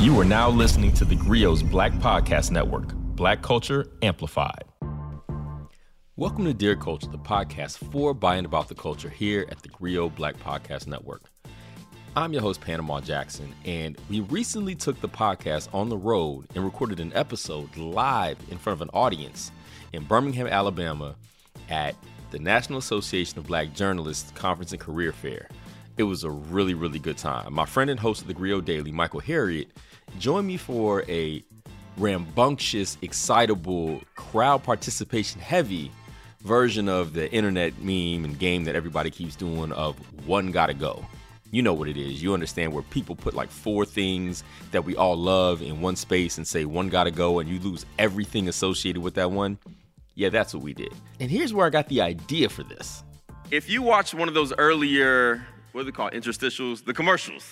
You are now listening to the Grio's Black Podcast Network, Black Culture Amplified. Welcome to Dear Culture, the podcast for, by, and about the culture here at the Grio Black Podcast Network. I'm your host, Panama Jackson, and we recently took the podcast on the road and recorded an episode live in front of an audience in Birmingham, Alabama at the National Association of Black Journalists Conference and Career Fair. It was a really, really good time. My friend and host of the Grio Daily, Michael Harriot, joined me for a rambunctious, excitable, crowd participation heavy version of the internet meme and game that everybody keeps doing of one gotta go. You know what it is. You understand where people put like four things that we all love in one space and say one gotta go and you lose everything associated with that one. Yeah, that's what we did. And here's where I got the idea for this. If you watch one of those earlier, what do they call interstitials? The commercials,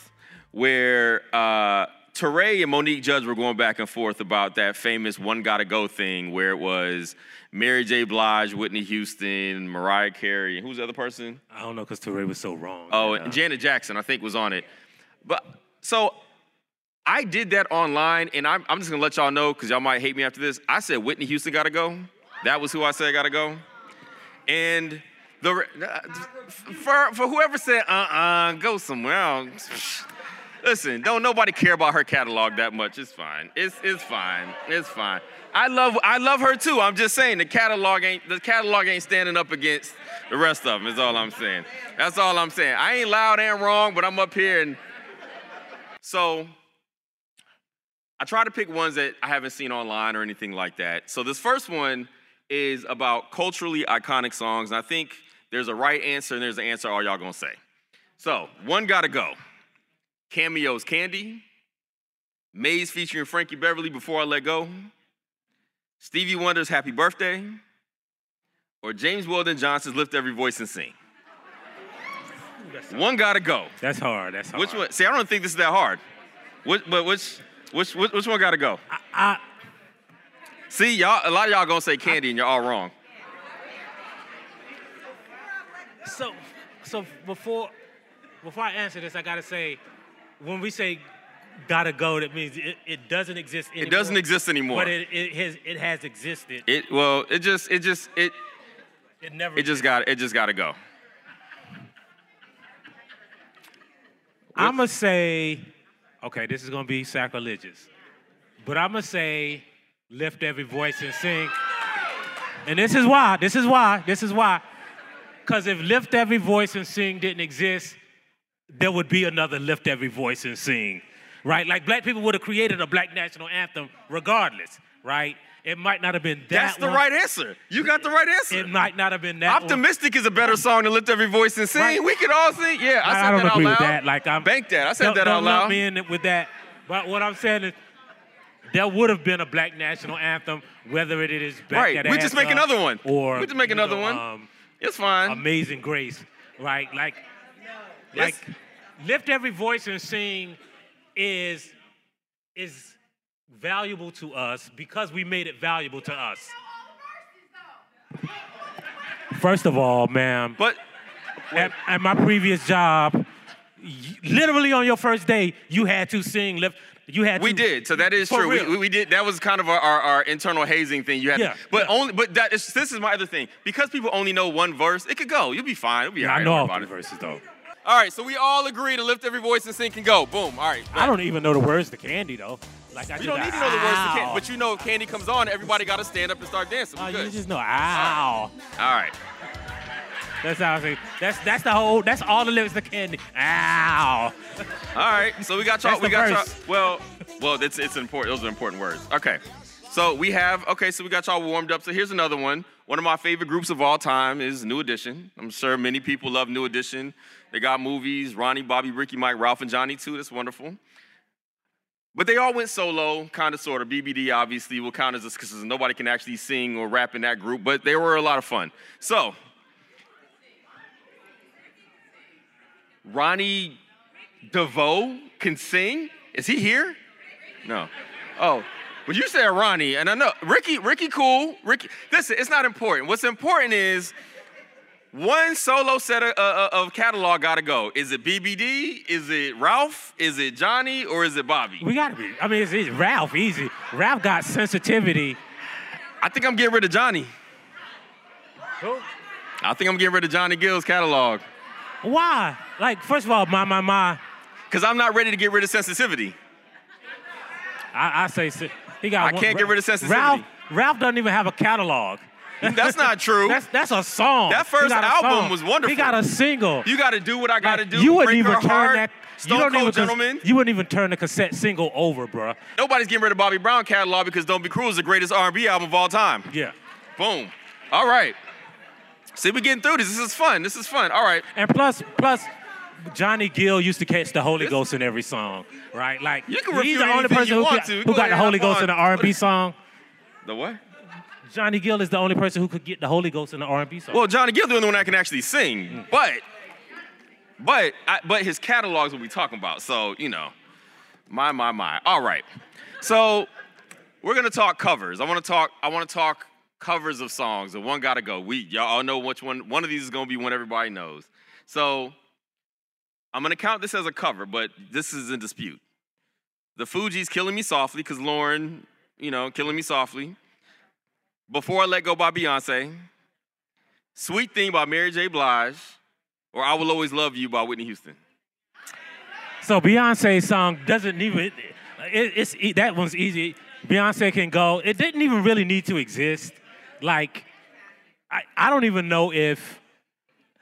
where uh, Touré and Monique Judge were going back and forth about that famous one gotta go thing where it was Mary J. Blige, Whitney Houston, Mariah Carey, and who's the other person? I don't know because Touré was so wrong. Oh, And, uh, and Janet Jackson, I think, was on it. But so I did that online, and I'm, I'm just gonna let y'all know because y'all might hate me after this. I said Whitney Houston gotta go. That was who I said gotta go. And the re- for for whoever said uh uh go somewhere else. Listen, don't nobody care about her catalog that much. It's fine. It's it's fine. It's fine. I love I love her too. I'm just saying the catalog ain't the catalog ain't standing up against the rest of them. Is all I'm saying. That's all I'm saying. I ain't loud and wrong, but I'm up here and so I try to pick ones that I haven't seen online or anything like that. So this first one is about culturally iconic songs. And I think there's a right answer and there's an answer all y'all gonna say. So one gotta go. Cameo's Candy, Maze featuring Frankie Beverly Before I Let Go, Stevie Wonder's Happy Birthday, or James Weldon Johnson's Lift Every Voice and Sing. One gotta go. That's hard. That's hard. Which one? See, I don't think this is that hard. Which, but which, which, which, which one gotta go? I, See, y'all, a lot of y'all gonna say Candy and you're all wrong. So, so before, before I answer this, I gotta say, when we say "gotta go," that means it, it doesn't exist anymore. It doesn't exist anymore. But it, it has it has existed. It well, it just, it just, it, It never. it just got, it just gotta go. I'm gonna say, okay, this is gonna be sacrilegious, but I'm gonna say, lift every voice and sing. And this is why. This is why. This is why. Because if lift every voice and sing didn't exist, there would be another lift every voice and sing, right? Like black people would have created a black national anthem regardless, right? It might not have been that. That's the one. right answer. You got the right answer. It might not have been that. one. Optimistic is a better song than Lift Every Voice and Sing. Right. We could all sing. Yeah, I I, said I don't that out loud. with that. Like I'm Bank that. I said don't, that out don't loud. me in with that. But what I'm saying is, there would have been a black national anthem, whether it is back Right. We just make another one. or We just make another know, one. Um, It's fine. Amazing Grace, right? Like, like, lift every voice and sing is is valuable to us because we made it valuable to us. First of all, ma'am, but at, at my previous job, y- literally on your first day, you had to sing lift. You had to we to. did. So that is true. We, we, did. That was kind of our, our, our internal hazing thing. You had, Yeah, to, but yeah. only. But that is, this is my other thing. Because people only know one verse, it could go. You'll be fine. It'll be Yeah, all I know all three verses though. All right. So we all agree to lift every voice and sing can go. Boom. All right. I don't even know the words to Candy though. Like I You don't need to know the words to. Candy, but you know if Candy comes on, everybody got to stand up and start dancing. Oh, We uh, you just know ow. All right. That's how I say. That's that's the whole. That's all the lyrics to Candy. Ow. All right, so we got y'all. We got y'all. Well, well, it's it's important. Those are important words. Okay, so we have. Okay, so we got y'all warmed up. So here's another one. One of my favorite groups of all time is New Edition. I'm sure many people love New Edition. They got movies: Ronnie, Bobby, Ricky, Mike, Ralph, and Johnny too. That's wonderful. But they all went solo, kind of, sort of. BBD obviously will count as this because nobody can actually sing or rap in that group, but they were a lot of fun. So, Ronnie DeVoe can sing. Is he here? No. Oh, but you said Ronnie, and I know Ricky. Ricky, cool. Ricky. Listen, it's not important. What's important is One solo set of, uh, of catalog gotta go. Is it BBD? Is it Ralph? Is it Johnny? Or is it Bobby? We gotta be. I mean, it's, it's Ralph. Easy. Ralph got sensitivity. I think I'm getting rid of Johnny. Who? I think I'm getting rid of Johnny Gill's catalog. Why? Like, first of all, my my my. Because I'm not ready to get rid of sensitivity. I, I say he got. I can't get rid of sensitivity. Ralph Ralph doesn't even have a catalog. Mm, that's not true. That's that's a song. That first album song. was wonderful. He got a single. you gotta do what I gotta Like, do. You wouldn't even turn Heart, that. Stone you don't Cold even, Gentleman. You wouldn't even turn the cassette single over, bruh. Nobody's getting rid of Bobby Brown catalog because Don't Be Cruel is the greatest R&B album of all time. Yeah. Boom. All right. See, we're getting through this. This is fun. This is fun. All right. And plus, plus, Johnny Gill used to catch the Holy Ghost in every song, right? Like You can he's the only person who, got, who Go got the Holy Ghost in an R&B song. The what? Johnny Gill is the only person who could get the Holy Ghost in an R&B song. Well, Johnny Gill the only one that can actually sing, mm. but but I, but his catalog's what we talking about. So you know, my my my. All right, so we're gonna talk covers. I want to talk. I want to talk covers of songs. And one gotta go. We y'all all know which one. One of these is gonna be one everybody knows. So I'm gonna count this as a cover, but this is in dispute. The Fugees "Killing Me Softly" because Lauryn, you know, "Killing Me Softly." Before I Let Go by Beyonce. Sweet Thing by Mary J. Blige, or I Will Always Love You by Whitney Houston. So Beyonce's song doesn't even. It, it's that one's easy. Beyonce can go. It didn't even really need to exist. Like, I, I don't even know if,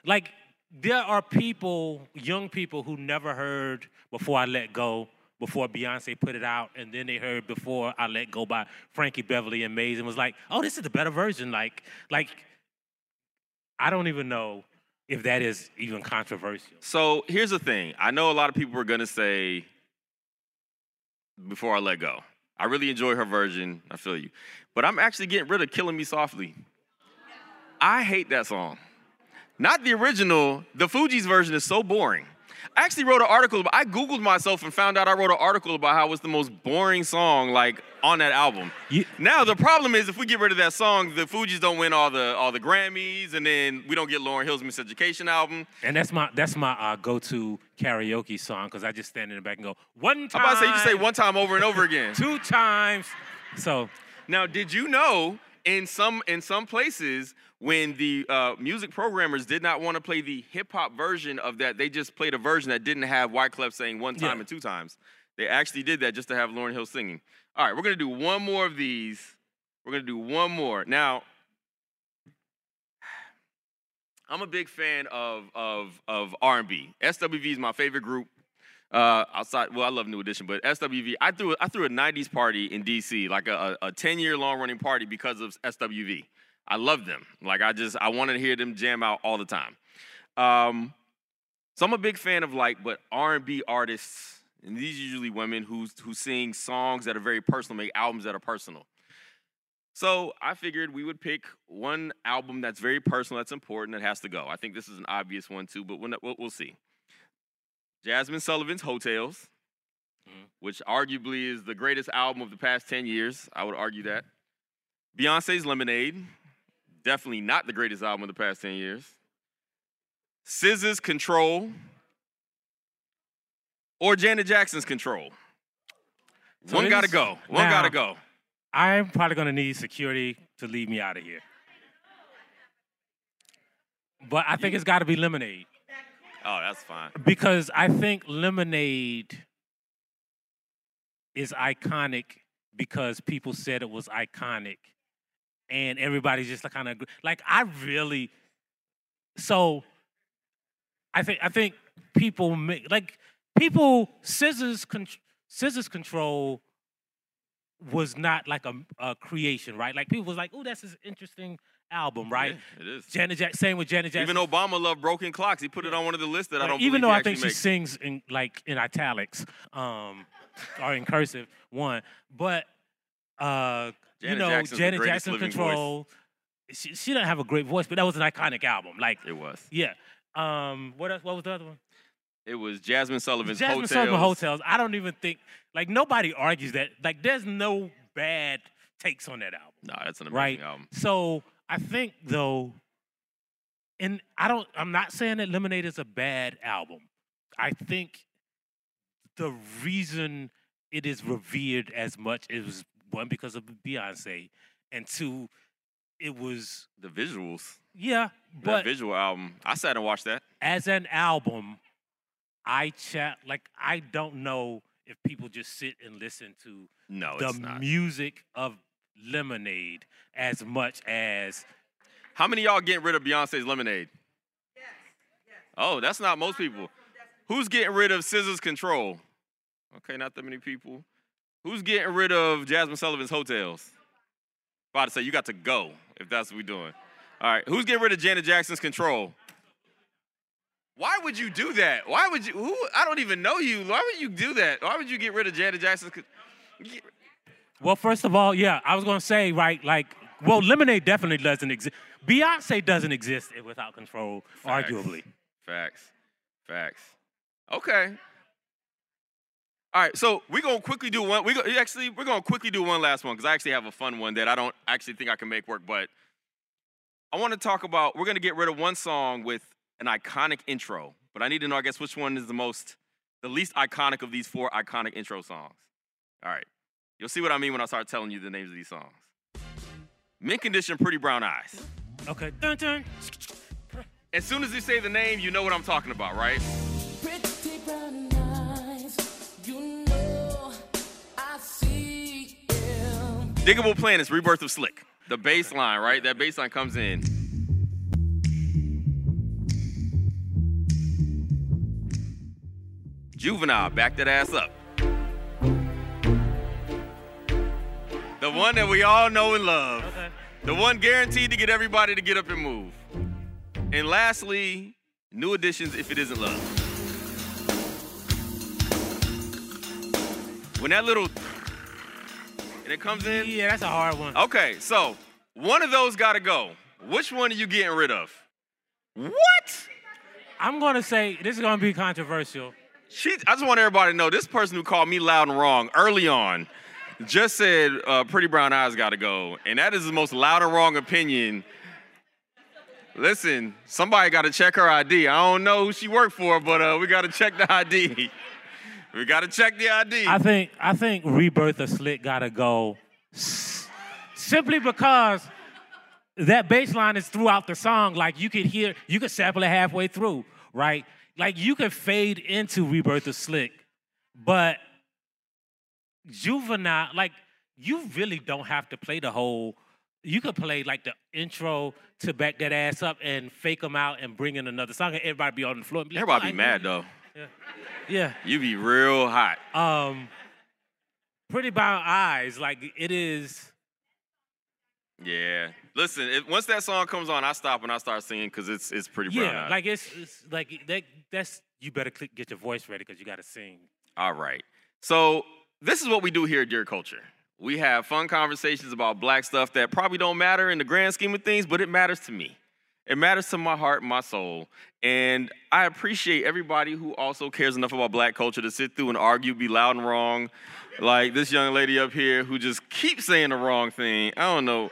like, there are people, young people who never heard before I let go. Before Beyonce put it out, and then they heard "Before I Let Go" by Frankie Beverly and Maze, and was like, "Oh, this is the better version." Like, like, I don't even know if that is even controversial. So here's the thing. I know a lot of people are gonna say before I let go. I really enjoy her version. I feel you. But I'm actually getting rid of Killing Me Softly. I hate that song. Not the original. The Fugees version is so boring. I actually wrote an article. I Googled myself and found out I wrote an article about how it's the most boring song like on that album. You- Now the problem is if we get rid of that song, the Fugees don't win all the all the Grammys, and then we don't get Lauryn Hill's Miseducation album. And that's my that's my uh, go-to karaoke song because I just stand in the back and go one time. I'm about to say you just say one time over and over again. two times. So Now, did you know in some in some places when the uh, music programmers did not want to play the hip hop version of that, they just played a version that didn't have Wyclef saying one time Yeah. and two times. They actually did that just to have Lauryn Hill singing. All right, we're gonna do one more of these. We're gonna do one more. Now, I'm a big fan of of of R&B. SWV is my favorite group. Uh, outside, well, I love New Edition, but SWV, I threw I threw a '90s party in DC, like a, a 10 year long running party because of SWV. I love them. Like I just I wanted to hear them jam out all the time. Um, so I'm a big fan of like, but R&B artists, and these are usually women who who sing songs that are very personal, make albums that are personal. So I figured we would pick one album that's very personal, that's important, that has to go. I think this is an obvious one too, but we'll, we'll, see. Jazmine Sullivan's Hotels, Mhm. which arguably is the greatest album of the past 10 years. I would argue that. Beyonce's Lemonade, definitely not the greatest album of the past 10 years. SZA's Control, or Janet Jackson's Control. So One gotta go. One now- gotta go. I'm probably gonna need security to leave me out of here. But I think it's got to be Lemonade Oh, that's fine. because I think Lemonade is iconic because people said it was iconic, and everybody's just like kind of like I really. So, I think I think people make like people SZA's con- SZA's control was not like a, a creation, right? Like people was like, "Oh, that's an interesting album, right?" Yeah, it is. Janet Jackson, same with Janet Jackson. Even Obama loved Broken Clocks. He put it on one of the lists that I don't even though I think she makes. sings in like in italics, um, or in cursive, one. But uh, you know, Jackson's Janet Jackson living voice. Control. She she doesn't have a great voice, but that was an iconic album. Like, It was. yeah. Um, what else? What was the other one? It was Jazmine Sullivan's Jazmine Hotels. Sullivan Hotels. I don't even think like nobody argues that. Like, there's no bad takes on that album. No, that's an amazing right? album. So I think though, and I don't. I'm not saying that Lemonade is a bad album. I think the reason it is revered as much is one because of Beyonce, and two, it was The visuals. yeah. That visual album. I sat and watched that. as an album, I chat like I don't know if people just sit and listen to No, the it's not. music of Lemonade as much as How many of y'all getting rid of Beyonce's Lemonade? Yes. Oh, that's not most people. Who's getting rid of SZA's Control? Okay, not that many people. Who's getting rid of Jazmine Sullivan's Hotels? About to say you got to go if that's what we're doing. All right, who's getting rid of Janet Jackson's Control? Why would you do that? Why would you? Who? I don't even know you. Why would you do that? Why would you get rid of Janet Jackson's? Well, first of all, yeah, I was gonna say right, like, well, Lemonade definitely doesn't exist. Beyonce doesn't exist without control, Facts. arguably. Facts. Facts. Okay. All right, so we're gonna quickly do one. We go, actually we're gonna quickly do one last one because I actually have a fun one that I don't actually think I can make work. But I want to talk about. We're gonna get rid of one song with an iconic intro, but I need to know, I guess, which one is the most, the least iconic of these four iconic intro songs. All right, you'll see what I mean when I start telling you the names of these songs. Mint Condition, Pretty Brown Eyes. Okay. Dun, dun. As soon as you say the name, you know what I'm talking about, right? Digable Planets, Rebirth of Slick. The bass line, right? That bass line comes in. Juvenile, back that ass up. The one that we all know and love. Okay. The one guaranteed to get everybody to get up and move. And lastly, New Edition's if it isn't love. When that little and it comes in, Yeah, that's a hard one. Okay, so one of those got to go. Which one are you getting rid of? What? I'm gonna say this is gonna be controversial. She, I just want everybody to know this person who called me loud and wrong early on just said uh, Pretty Brown Eyes got to go. And that is the most loud and wrong opinion. Listen, somebody got to check her ID. I don't know who she worked for, but uh, we got to check the ID. we got to check the ID. I think I think Rebirth of Slick gotta go simply because that bass line is throughout the song. Like you could hear, you could sample it halfway through, right? Like you could fade into Rebirth of Slick, but Juvenile, like you really don't have to play the whole. You could play like the intro to back that ass up and fake them out and bring in another song, and everybody be on the floor. And be like, Everybody "Oh, be mad though. Yeah. You be real hot. Um, Pretty Brown Eyes, like it is. Yeah. Listen, if, once that song comes on, I stop and I start singing because it's it's pretty brown. Yeah, Eyes. like it's, it's like that. That's you better click, get your voice ready because you got to sing. All right. So this is what we do here at Dear Culture. We have fun conversations about black stuff that probably don't matter in the grand scheme of things, but it matters to me. It matters to my heart and my soul. And I appreciate everybody who also cares enough about black culture to sit through and argue, be loud and wrong. Like this young lady up here who just keeps saying the wrong thing. I don't know.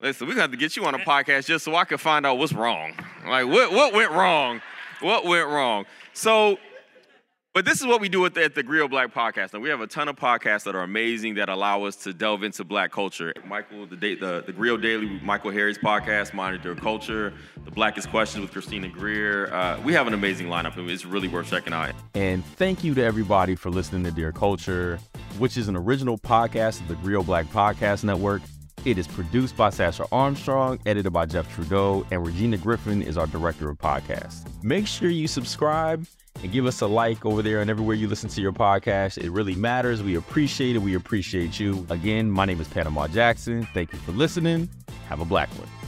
Listen, we're gonna have to get you on a podcast just so I can find out what's wrong. Like what what went wrong? What went wrong? So but this is what we do at the, at the Grio Black Podcast. And we have a ton of podcasts that are amazing that allow us to delve into black culture. Michael, the, the, the Grio Daily, Michael Harriot's podcast, Monitor Culture, The Blackest Questions with Christina Greer. Uh, we have an amazing lineup, and it's really worth checking out. And thank you to everybody for listening to Dear Culture, which is an original podcast of the Grio Black Podcast Network. It is produced by Sasha Armstrong, edited by Jeff Trudeau, and Regina Griffin is our director of podcasts. Make sure you subscribe and give us a like over there and everywhere you listen to your podcast. It really matters. We appreciate it. We appreciate you. Again, my name is Panama Jackson. Thank you for listening. Have a black one.